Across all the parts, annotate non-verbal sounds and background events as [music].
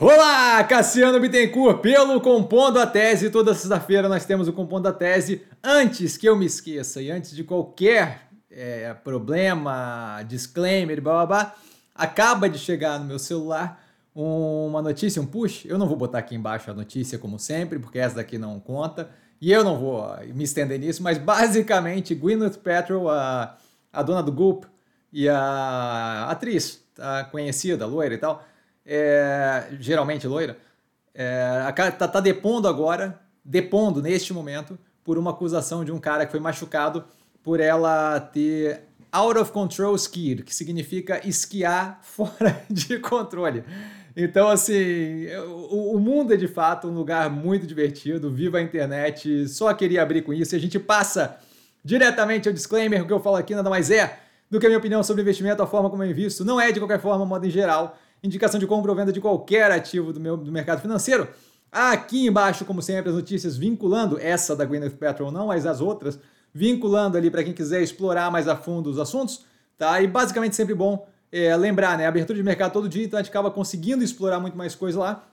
Olá, Cassiano Bittencourt, pelo Compondo a Tese. Toda sexta-feira nós temos o Compondo a Tese. Antes que eu me esqueça e antes de qualquer é, problema, disclaimer, blá blá blá, acaba de chegar no meu celular uma notícia, um push. Eu não vou botar aqui embaixo a notícia, como sempre, porque essa daqui não conta. E eu não vou me estender nisso, mas basicamente Gwyneth Paltrow, a, a dona do Goop e a atriz a conhecida, loira e tal, é, geralmente loira, é, tá, tá depondo agora, depondo neste momento, por uma acusação de um cara que foi machucado por ela ter out of control skied, que significa esquiar [laughs] fora de controle. Então, assim, o, o, mundo é de fato um lugar muito divertido. Viva a internet, só queria abrir com isso. E a gente passa diretamente ao disclaimer: o que eu falo aqui nada mais é do que a minha opinião sobre investimento, a forma como eu invisto. Não é, de qualquer forma, modo em geral indicação de compra ou venda de qualquer ativo do, meu, do mercado financeiro. Aqui embaixo, como sempre, as notícias vinculando essa da Gwyneth Paltrow não, mas as outras, vinculando ali para quem quiser explorar mais a fundo os assuntos, tá? E basicamente sempre bom é, lembrar, né? Abertura de mercado todo dia, então a gente acaba conseguindo explorar muito mais coisa lá.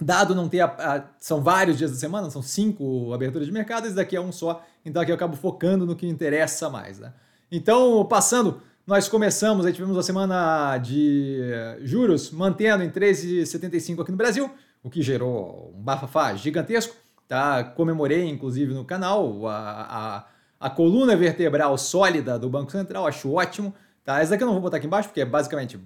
Dado não ter. A, a, são vários dias da semana, são cinco aberturas de mercado, esse daqui é um só, então aqui eu acabo focando no que interessa mais, né? Então, passando nós começamos, aí tivemos a semana de juros mantendo em 13,75 aqui no Brasil, o que gerou um bafafá gigantesco. Tá? Comemorei, inclusive, no canal a, a, a coluna vertebral sólida do Banco Central, acho ótimo. Tá? Essa daqui eu não vou botar aqui embaixo, porque é basicamente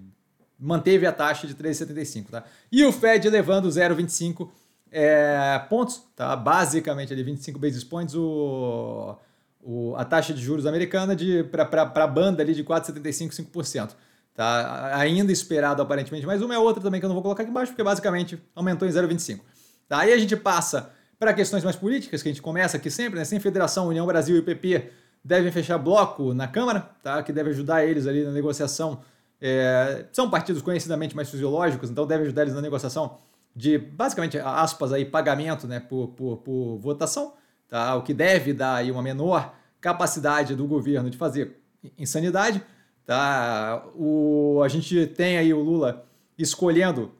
manteve a taxa de 3,75. Tá? E o Fed levando 0,25 é, pontos, tá? basicamente ali 25 basis points, o o, a taxa de juros americana para a banda ali de 4,75%, 5%. Tá? Ainda esperado aparentemente mais uma, é outra também que eu não vou colocar aqui embaixo, porque basicamente aumentou em 0,25%. Tá? Aí a gente passa para questões mais políticas, que a gente começa aqui sempre, né? Sem Federação, União Brasil e PP devem fechar bloco na Câmara, tá? que deve ajudar eles ali na negociação. É, são partidos conhecidamente mais fisiológicos, então deve ajudar eles na negociação de, basicamente, aspas aí, pagamento né, por, por, por votação tá? o que deve dar aí uma menor capacidade do governo de fazer insanidade. Tá? O, a gente tem aí o Lula escolhendo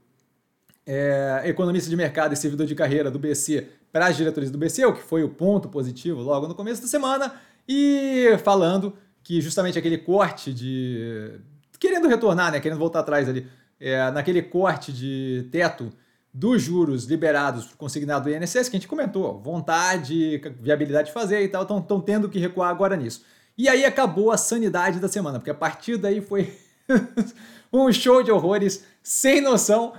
é, economista de mercado e servidor de carreira do BC para as diretorias do BC, o que foi o ponto positivo logo no começo da semana, e falando que justamente aquele corte de. querendo retornar, né? Querendo voltar atrás ali, é, naquele corte de teto dos juros liberados consignado do INSS, que a gente comentou, vontade, viabilidade de fazer e tal, estão tendo que recuar agora nisso. E aí acabou a sanidade da semana, porque a partir daí foi [laughs] um show de horrores sem noção.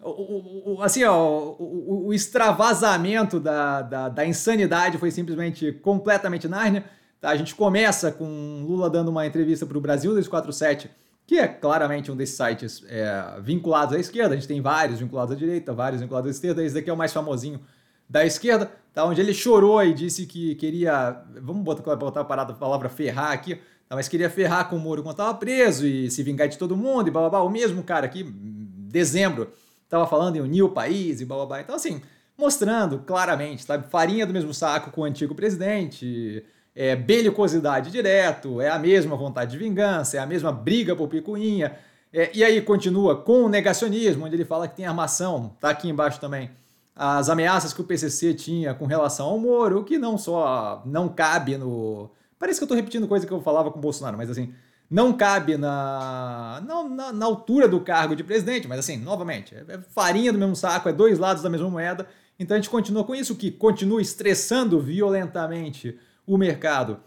O, o, assim, ó, o, o extravasamento da, da, da, insanidade foi simplesmente completamente Nárnia. Tá? A gente começa com Lula dando uma entrevista para o Brasil 247 que é claramente um desses sites é, vinculados à esquerda. A gente tem vários vinculados à direita, vários vinculados à esquerda. Esse daqui é o mais famosinho da esquerda, tá? onde ele chorou e disse que queria. Vamos botar, botar a parada, a palavra ferrar aqui, tá? mas queria ferrar com o Moro quando estava preso e se vingar de todo mundo e blá blá blá. O mesmo cara aqui, dezembro, estava falando em unir o país e blá blá blá. Então, assim, mostrando claramente, sabe? Farinha do mesmo saco com o antigo presidente é belicosidade direto, é a mesma vontade de vingança, é a mesma briga por picuinha. É, e aí continua com o negacionismo, onde ele fala que tem armação, tá aqui embaixo também, as ameaças que o PCC tinha com relação ao Moro, que não só não cabe no... Parece que eu estou repetindo coisa que eu falava com o Bolsonaro, mas assim, não cabe na, na, na, altura do cargo de presidente, mas assim, novamente, é, é farinha do mesmo saco, é dois lados da mesma moeda, então a gente continua com isso, que continua estressando violentamente o mercado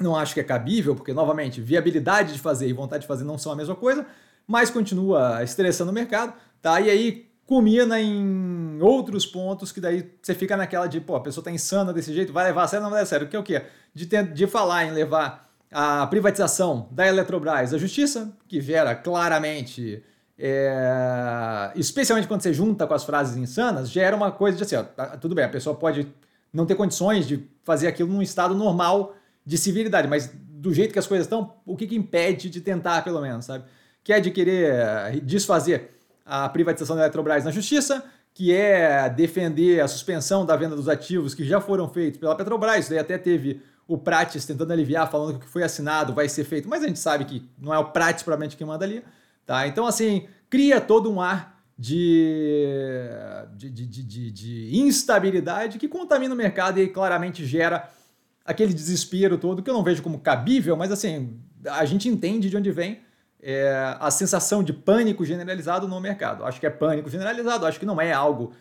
não acho que é cabível, porque, novamente, viabilidade de fazer e vontade de fazer não são a mesma coisa, mas continua estressando o mercado, tá? E aí culmina em outros pontos que daí você fica naquela de, pô, a pessoa tá insana desse jeito, vai levar a sério, não vai levar a sério. Que é o quê? De, ter, de falar em levar a privatização da Eletrobras à justiça, que gera claramente, é, especialmente quando você junta com as frases insanas, gera uma coisa de assim, ó, tá, tudo bem, a pessoa pode não ter condições de fazer aquilo num estado normal de civilidade, mas do jeito que as coisas estão, o que, que impede de tentar, pelo menos, sabe? Que é de querer eh, desfazer a privatização da Eletrobras na justiça, que é defender a suspensão da venda dos ativos que já foram feitos pela Petrobras. Isso daí até teve o Prates tentando aliviar, falando que o que foi assinado vai ser feito, mas a gente sabe que não é o Prates propriamente quem manda ali. Tá? Então, assim, cria todo um ar de, de, de, de, de instabilidade que contamina o mercado e claramente gera aquele desespero todo que eu não vejo como cabível, mas assim, a gente entende de onde vem é, a sensação de pânico generalizado no mercado. Acho que é pânico generalizado, acho que não é algo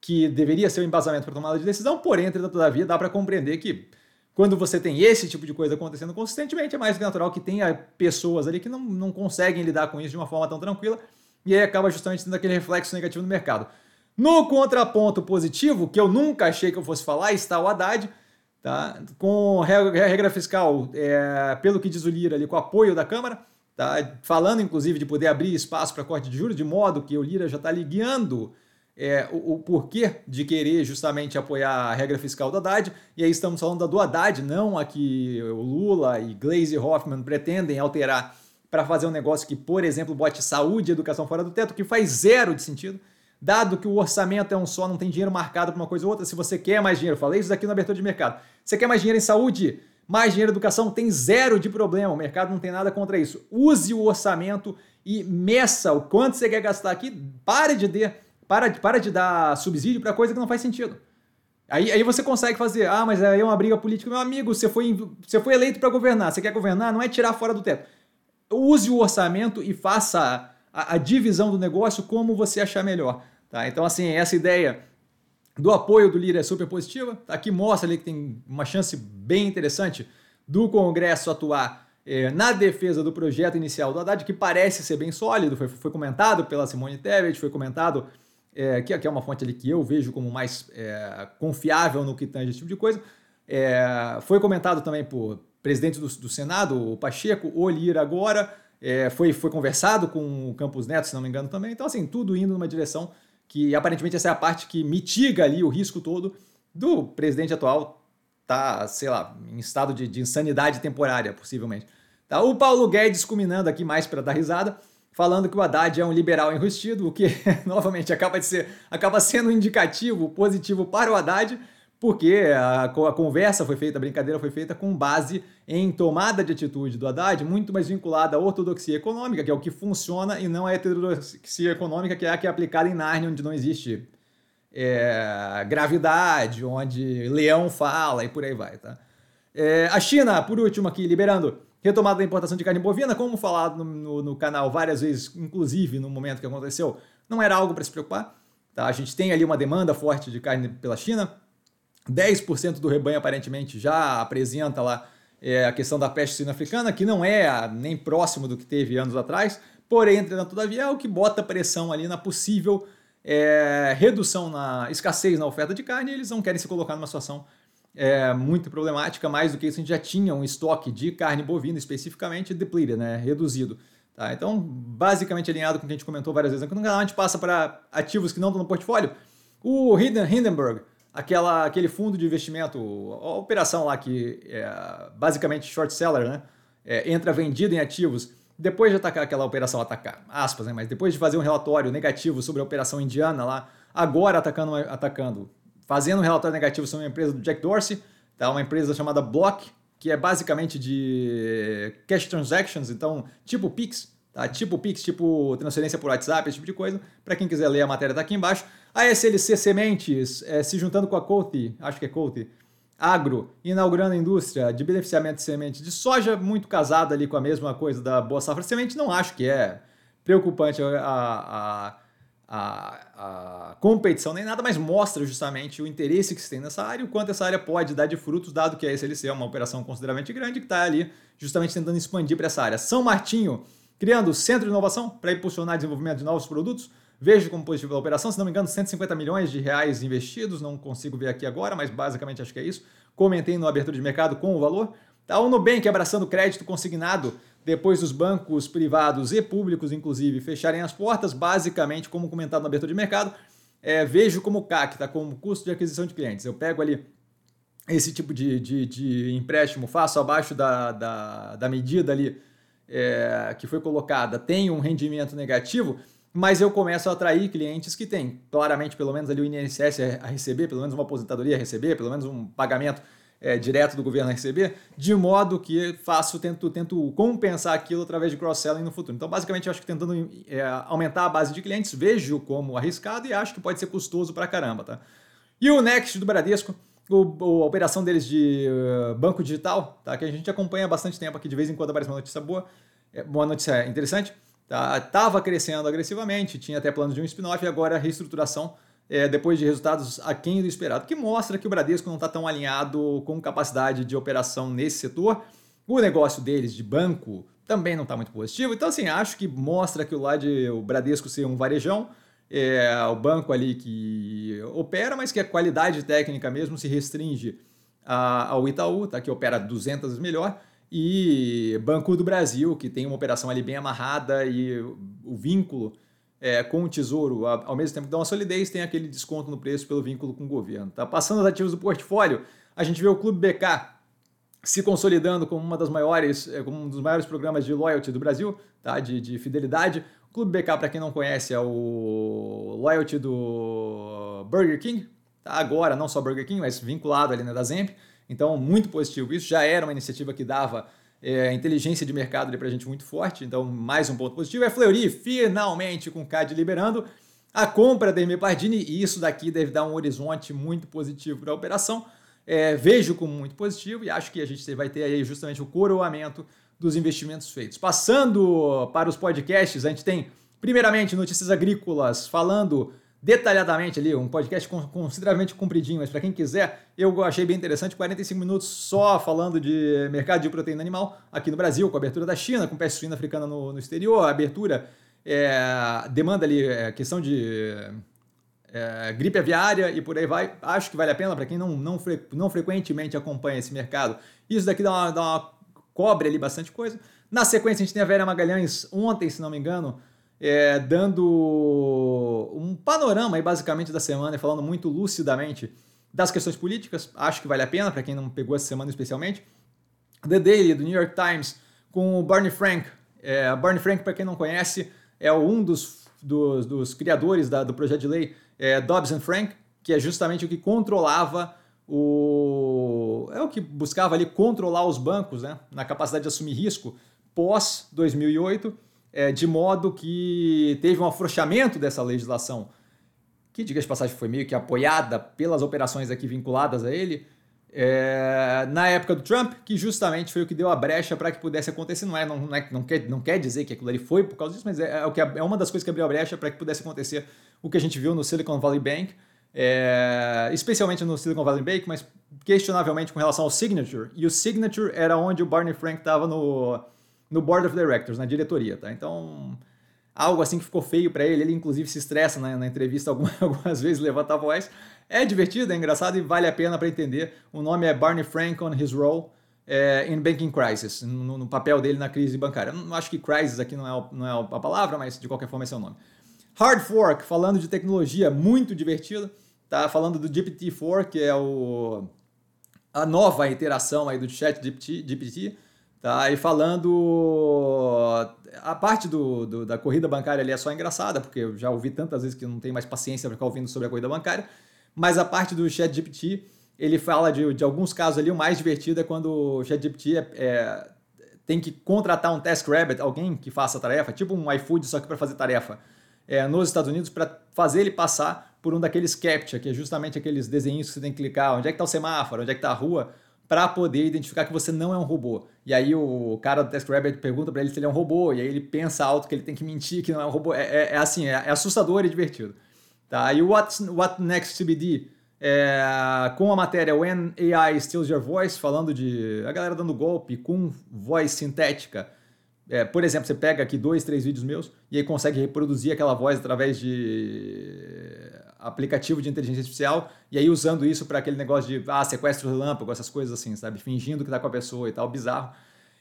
que deveria ser um embasamento para tomada de decisão, porém, todavia, dá para compreender que quando você tem esse tipo de coisa acontecendo consistentemente, é mais natural que tenha pessoas ali que não, não conseguem lidar com isso de uma forma tão tranquila e aí acaba justamente tendo aquele reflexo negativo no mercado. No contraponto positivo, que eu nunca achei que eu fosse falar, está o Haddad, tá? com regra fiscal, é, pelo que diz o Lira ali, com apoio da Câmara, tá? falando inclusive de poder abrir espaço para corte de juros, de modo que o Lira já está ligando é, o, o, porquê de querer justamente apoiar a regra fiscal do Haddad, e aí estamos falando da do Haddad, não a que o Lula e Glaze Hoffman pretendem alterar para fazer um negócio que, por exemplo, bote saúde e educação fora do teto, que faz zero de sentido, dado que o orçamento é um só, não tem dinheiro marcado para uma coisa ou outra. Se você quer mais dinheiro, falei isso aqui na abertura de mercado. Você quer mais dinheiro em saúde, mais dinheiro em educação, tem zero de problema. O mercado não tem nada contra isso. Use o orçamento e meça o quanto você quer gastar aqui. Pare de, de, para, para de dar subsídio para coisa que não faz sentido. Aí, aí você consegue fazer, ah, mas aí é uma briga política. Meu amigo, você foi, você foi eleito para governar. Você quer governar? Não é tirar fora do teto use o orçamento e faça a, a, divisão do negócio como você achar melhor. Tá? Então, assim, essa ideia do apoio do Lira é super positiva. Tá? Aqui mostra ali que tem uma chance bem interessante do Congresso atuar é, na defesa do projeto inicial do Haddad, que parece ser bem sólido, foi, foi comentado pela Simone Tebet, foi comentado, é, que, que é uma fonte ali que eu vejo como mais é, confiável no que tange esse tipo de coisa. É, foi comentado também por presidente do, do Senado, o Pacheco, o Lira agora, é, foi, foi conversado com o Campos Neto, se não me engano também. Então, assim, tudo indo numa direção que aparentemente essa é a parte que mitiga ali o risco todo do presidente atual tá, sei lá, em estado de, de insanidade temporária, possivelmente. Tá? O Paulo Guedes culminando aqui mais para dar risada, falando que o Haddad é um liberal enrustido, o que [laughs] novamente acaba de ser acaba sendo um indicativo positivo para o Haddad, porque a, a, conversa foi feita, a brincadeira foi feita com base em tomada de atitude do Haddad, muito mais vinculada à ortodoxia econômica, que é o que funciona, e não a heterodoxia econômica, que é a que é aplicada em Nárnia, onde não existe é, gravidade, onde leão fala e por aí vai. Tá? É, a China, por último aqui, liberando retomada da importação de carne bovina, como falado no, no, no canal várias vezes, inclusive no momento que aconteceu, não era algo para se preocupar. Tá? A gente tem ali uma demanda forte de carne pela China, 10% do rebanho aparentemente já apresenta lá é, a questão da peste suína africana, que não é nem próximo do que teve anos atrás, porém, entretanto, todavia, é o que bota pressão ali na possível é, redução na escassez na oferta de carne, eles não querem se colocar numa situação é, muito problemática, mais do que isso, a gente já tinha um estoque de carne bovina especificamente depleted, né, reduzido. Tá? Então, basicamente alinhado com o que a gente comentou várias vezes, quando a gente passa para ativos que não estão no portfólio, o Hindenburg, aquela, aquele fundo de investimento, a operação lá que é basicamente short seller, né? É, entra vendido em ativos, depois de atacar aquela operação, atacar, aspas, né? Mas depois de fazer um relatório negativo sobre a operação indiana lá, agora atacando, atacando fazendo um relatório negativo sobre uma empresa do Jack Dorsey, tá? uma empresa chamada Block, que é basicamente de cash transactions, então tipo Pix, tá? Tipo Pix, tipo transferência por WhatsApp, esse tipo de coisa. Para quem quiser ler a matéria tá aqui embaixo. A SLC Sementes, é, se juntando com a Coty, acho que é Coty, Agro, inaugurando a indústria de beneficiamento de semente de soja, muito casada ali com a mesma coisa da Boa Safra Semente, não acho que é preocupante a, a, a, a, competição nem nada, mas mostra justamente o interesse que se tem nessa área e o quanto essa área pode dar de frutos, dado que a SLC é uma operação consideravelmente grande que está ali justamente tentando expandir para essa área. São Martinho, criando centro de inovação para impulsionar o desenvolvimento de novos produtos, Vejo como positivo a operação, se não me engano, 150 milhões de reais investidos, não consigo ver aqui agora, mas basicamente acho que é isso. Comentei no abertura de mercado com o valor. Tá o Nubank abraçando crédito consignado depois dos bancos privados e públicos, inclusive, fecharem as portas, basicamente, como comentado na abertura de mercado, é, vejo como CAC, tá? como custo de aquisição de clientes. Eu pego ali esse tipo de, de, de empréstimo, faço abaixo da, da, da medida ali é, que foi colocada, tem um rendimento negativo, mas eu começo a atrair clientes que têm claramente pelo menos ali o INSS a receber, pelo menos uma aposentadoria a receber, pelo menos um pagamento é, direto do governo a receber, de modo que faço, tento, tento compensar aquilo através de cross-selling no futuro. Então, basicamente, eu acho que tentando é, aumentar a base de clientes, vejo como arriscado e acho que pode ser custoso pra caramba, tá? E o Next do Bradesco, o, a operação deles de uh, banco digital, tá? que a gente acompanha há bastante tempo aqui, de vez em quando aparece uma notícia boa, é, uma notícia interessante, tá? tava crescendo agressivamente, tinha até plano de um spin-off e agora reestruturação é, depois de resultados aquém do esperado, que mostra que o Bradesco não está tão alinhado com capacidade de operação nesse setor. O negócio deles de banco também não está muito positivo. Então, assim, acho que mostra que o lado de o Bradesco ser um varejão, é o banco ali que opera, mas que a qualidade técnica mesmo se restringe a, ao Itaú, tá? que opera 200 melhor, e Banco do Brasil, que tem uma operação ali bem amarrada e o vínculo é, com o Tesouro, ao mesmo tempo que dá uma solidez, tem aquele desconto no preço pelo vínculo com o governo. Tá? Passando os ativos do portfólio, a gente vê o Clube BK se consolidando como uma das maiores, é, como um dos maiores programas de loyalty do Brasil, tá? de, de fidelidade. Clube BK, para quem não conhece, é o loyalty do Burger King, tá? agora não só Burger King, mas vinculado ali né, da Zemp. Então, muito positivo isso. Já era uma iniciativa que dava é, inteligência de mercado para a gente muito forte, então mais um ponto positivo. É Fleury, finalmente com o CAD liberando a compra da Emi Pardini, e isso daqui deve dar um horizonte muito positivo para a operação. É, vejo como muito positivo e acho que a gente vai ter aí justamente o coroamento dos investimentos feitos. Passando para os podcasts, a gente tem, primeiramente, notícias agrícolas falando detalhadamente ali, um podcast consideravelmente compridinho, mas para quem quiser, eu achei bem interessante, 45 minutos só falando de mercado de proteína animal aqui no Brasil, com a abertura da China, com peste suína africana no, no exterior, abertura, é, demanda ali, é, questão de é, gripe aviária e por aí vai. Acho que vale a pena para quem não, não, fre, não frequentemente acompanha esse mercado. Isso daqui dá uma, dá uma cobre ali bastante coisa. Na sequência, a gente tem a Vera Magalhães ontem, se não me engano, é, dando um panorama aí, basicamente da semana e falando muito lucidamente das questões políticas. Acho que vale a pena para quem não pegou essa semana especialmente. The Daily do New York Times com o Barney Frank. É, Barney Frank, para quem não conhece, é um dos, dos, dos criadores da, do projeto de lei é, Dobbs and Frank, que é justamente o que controlava o é o que buscava ali controlar os bancos, né, na capacidade de assumir risco pós 2008 é, de modo que teve um afrouxamento dessa legislação, que, diga de passagem, foi meio que apoiada pelas operações aqui vinculadas a ele, é, na época do Trump, que justamente foi o que deu a brecha para que pudesse acontecer. Não, é, não, não, é, não, quer, não quer dizer que aquilo ali foi por causa disso, mas é, é, o que, é uma das coisas que abriu a brecha para que pudesse acontecer o que a gente viu no Silicon Valley Bank, é, especialmente no Silicon Valley Bank, mas questionavelmente com relação ao Signature. E o Signature era onde o Barney Frank estava no, no Board of Directors, na diretoria, tá? Então, algo assim que ficou feio para ele, ele inclusive se estressa né, na entrevista algumas, [laughs] algumas vezes, levanta a voz. É divertido, é engraçado e vale a pena para entender. O nome é Barney Frank on his role é, in banking crisis, no, no, papel dele na crise bancária. Não acho que crisis aqui não é, não é a palavra, mas de qualquer forma esse é o nome. Hard Fork, falando de tecnologia, muito divertido. Tá falando do GPT-4, que é o, a nova iteração aí do chat GPT, GPT Tá? E falando. A parte do, do, da corrida bancária ali é só engraçada, porque eu já ouvi tantas vezes que não tenho mais paciência para ficar ouvindo sobre a corrida bancária. Mas a parte do ChatGPT, ele fala de, de alguns casos ali. O mais divertido é quando o ChatGPT é, é, tem que contratar um TaskRabbit, alguém que faça a tarefa, tipo um iFood, só que para fazer tarefa, é, nos Estados Unidos, para fazer ele passar por um daqueles CAPTCHA, que é justamente aqueles desenhos que você tem que clicar, onde é que está o semáforo, onde é que está a rua, para poder identificar que você não é um robô. E aí o cara do TaskRabbit pergunta para ele se ele é um robô, e aí ele pensa alto que ele tem que mentir que não é um robô. É, é, é assim, é, é, assustador e divertido. Tá? E o What, What Next CBD, é, com a matéria When AI Steals Your Voice, falando de a galera dando golpe com voz sintética. É, por exemplo, você pega aqui dois, três vídeos meus e aí consegue reproduzir aquela voz através de aplicativo de inteligência artificial e aí usando isso para aquele negócio de ah, sequestro relâmpago, essas coisas assim, sabe? Fingindo que tá com a pessoa e tal, bizarro.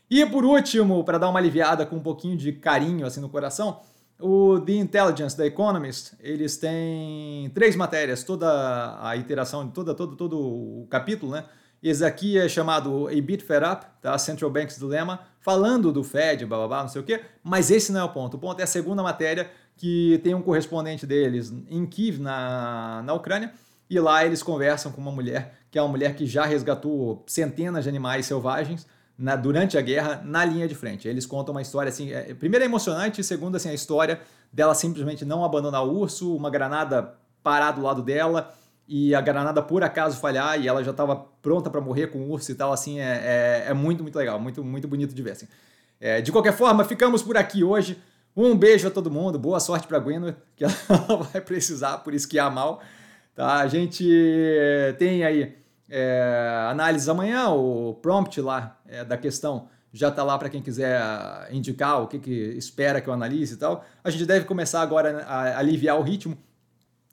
E por último, para dar uma aliviada com um pouquinho de carinho assim no coração, o The Intelligence da Economist, eles têm três matérias, toda a iteração, toda, todo, todo o capítulo, né? Esse aqui é chamado A Bit Fed Up, tá? Central Bank's Dilemma, falando do Fed, blá blá blá, não sei o quê, mas esse não é o ponto. O ponto é a segunda matéria, que tem um correspondente deles em Kiev, na, na Ucrânia, e lá eles conversam com uma mulher, que é uma mulher que já resgatou centenas de animais selvagens na, durante a guerra na linha de frente. Eles contam uma história assim, é, primeiro é emocionante, segundo assim a história dela simplesmente não abandonar o urso, uma granada parar do lado dela e a granada por acaso falhar e ela já estava pronta para morrer com o urso e tal, assim, é, é, é, muito, muito legal, muito, muito bonito de ver, assim. É, de qualquer forma, ficamos por aqui hoje. Um beijo a todo mundo, boa sorte para Gwen, [laughs] que ela vai precisar, por isso que há mal. Tá? A gente tem aí é, análise amanhã, o prompt lá é, da questão já está lá para quem quiser indicar o que, que espera que eu analise e tal. A gente deve começar agora a aliviar o ritmo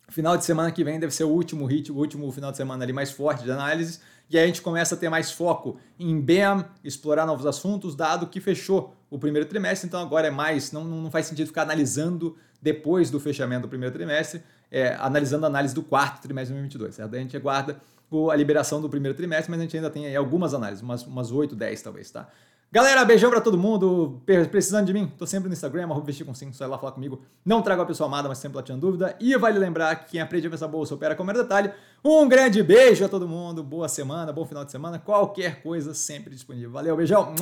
Final de semana que vem deve ser o último hit, o último final de semana ali mais forte de análise. E aí a gente começa a ter mais foco em BEM, explorar novos assuntos, dado que fechou o primeiro trimestre, então agora é mais, não, não faz sentido ficar analisando depois do fechamento do primeiro trimestre, é, analisando a análise do quarto trimestre de 2022, certo? A gente aguarda a liberação do primeiro trimestre, mas a gente ainda tem algumas análises, umas, umas 8, 10 talvez, tá? Galera, beijão pra todo mundo. Precisando de mim? Tô sempre no Instagram, arroba vestir com 5, só ir lá falar comigo. Não trago a pessoa amada, mas sempre lá tinha dúvida. E vale lembrar que quem aprende a pensar bolsa opera com o detalhe. Um grande beijo a todo mundo, boa semana, bom final de semana. Qualquer coisa sempre disponível. Valeu, beijão.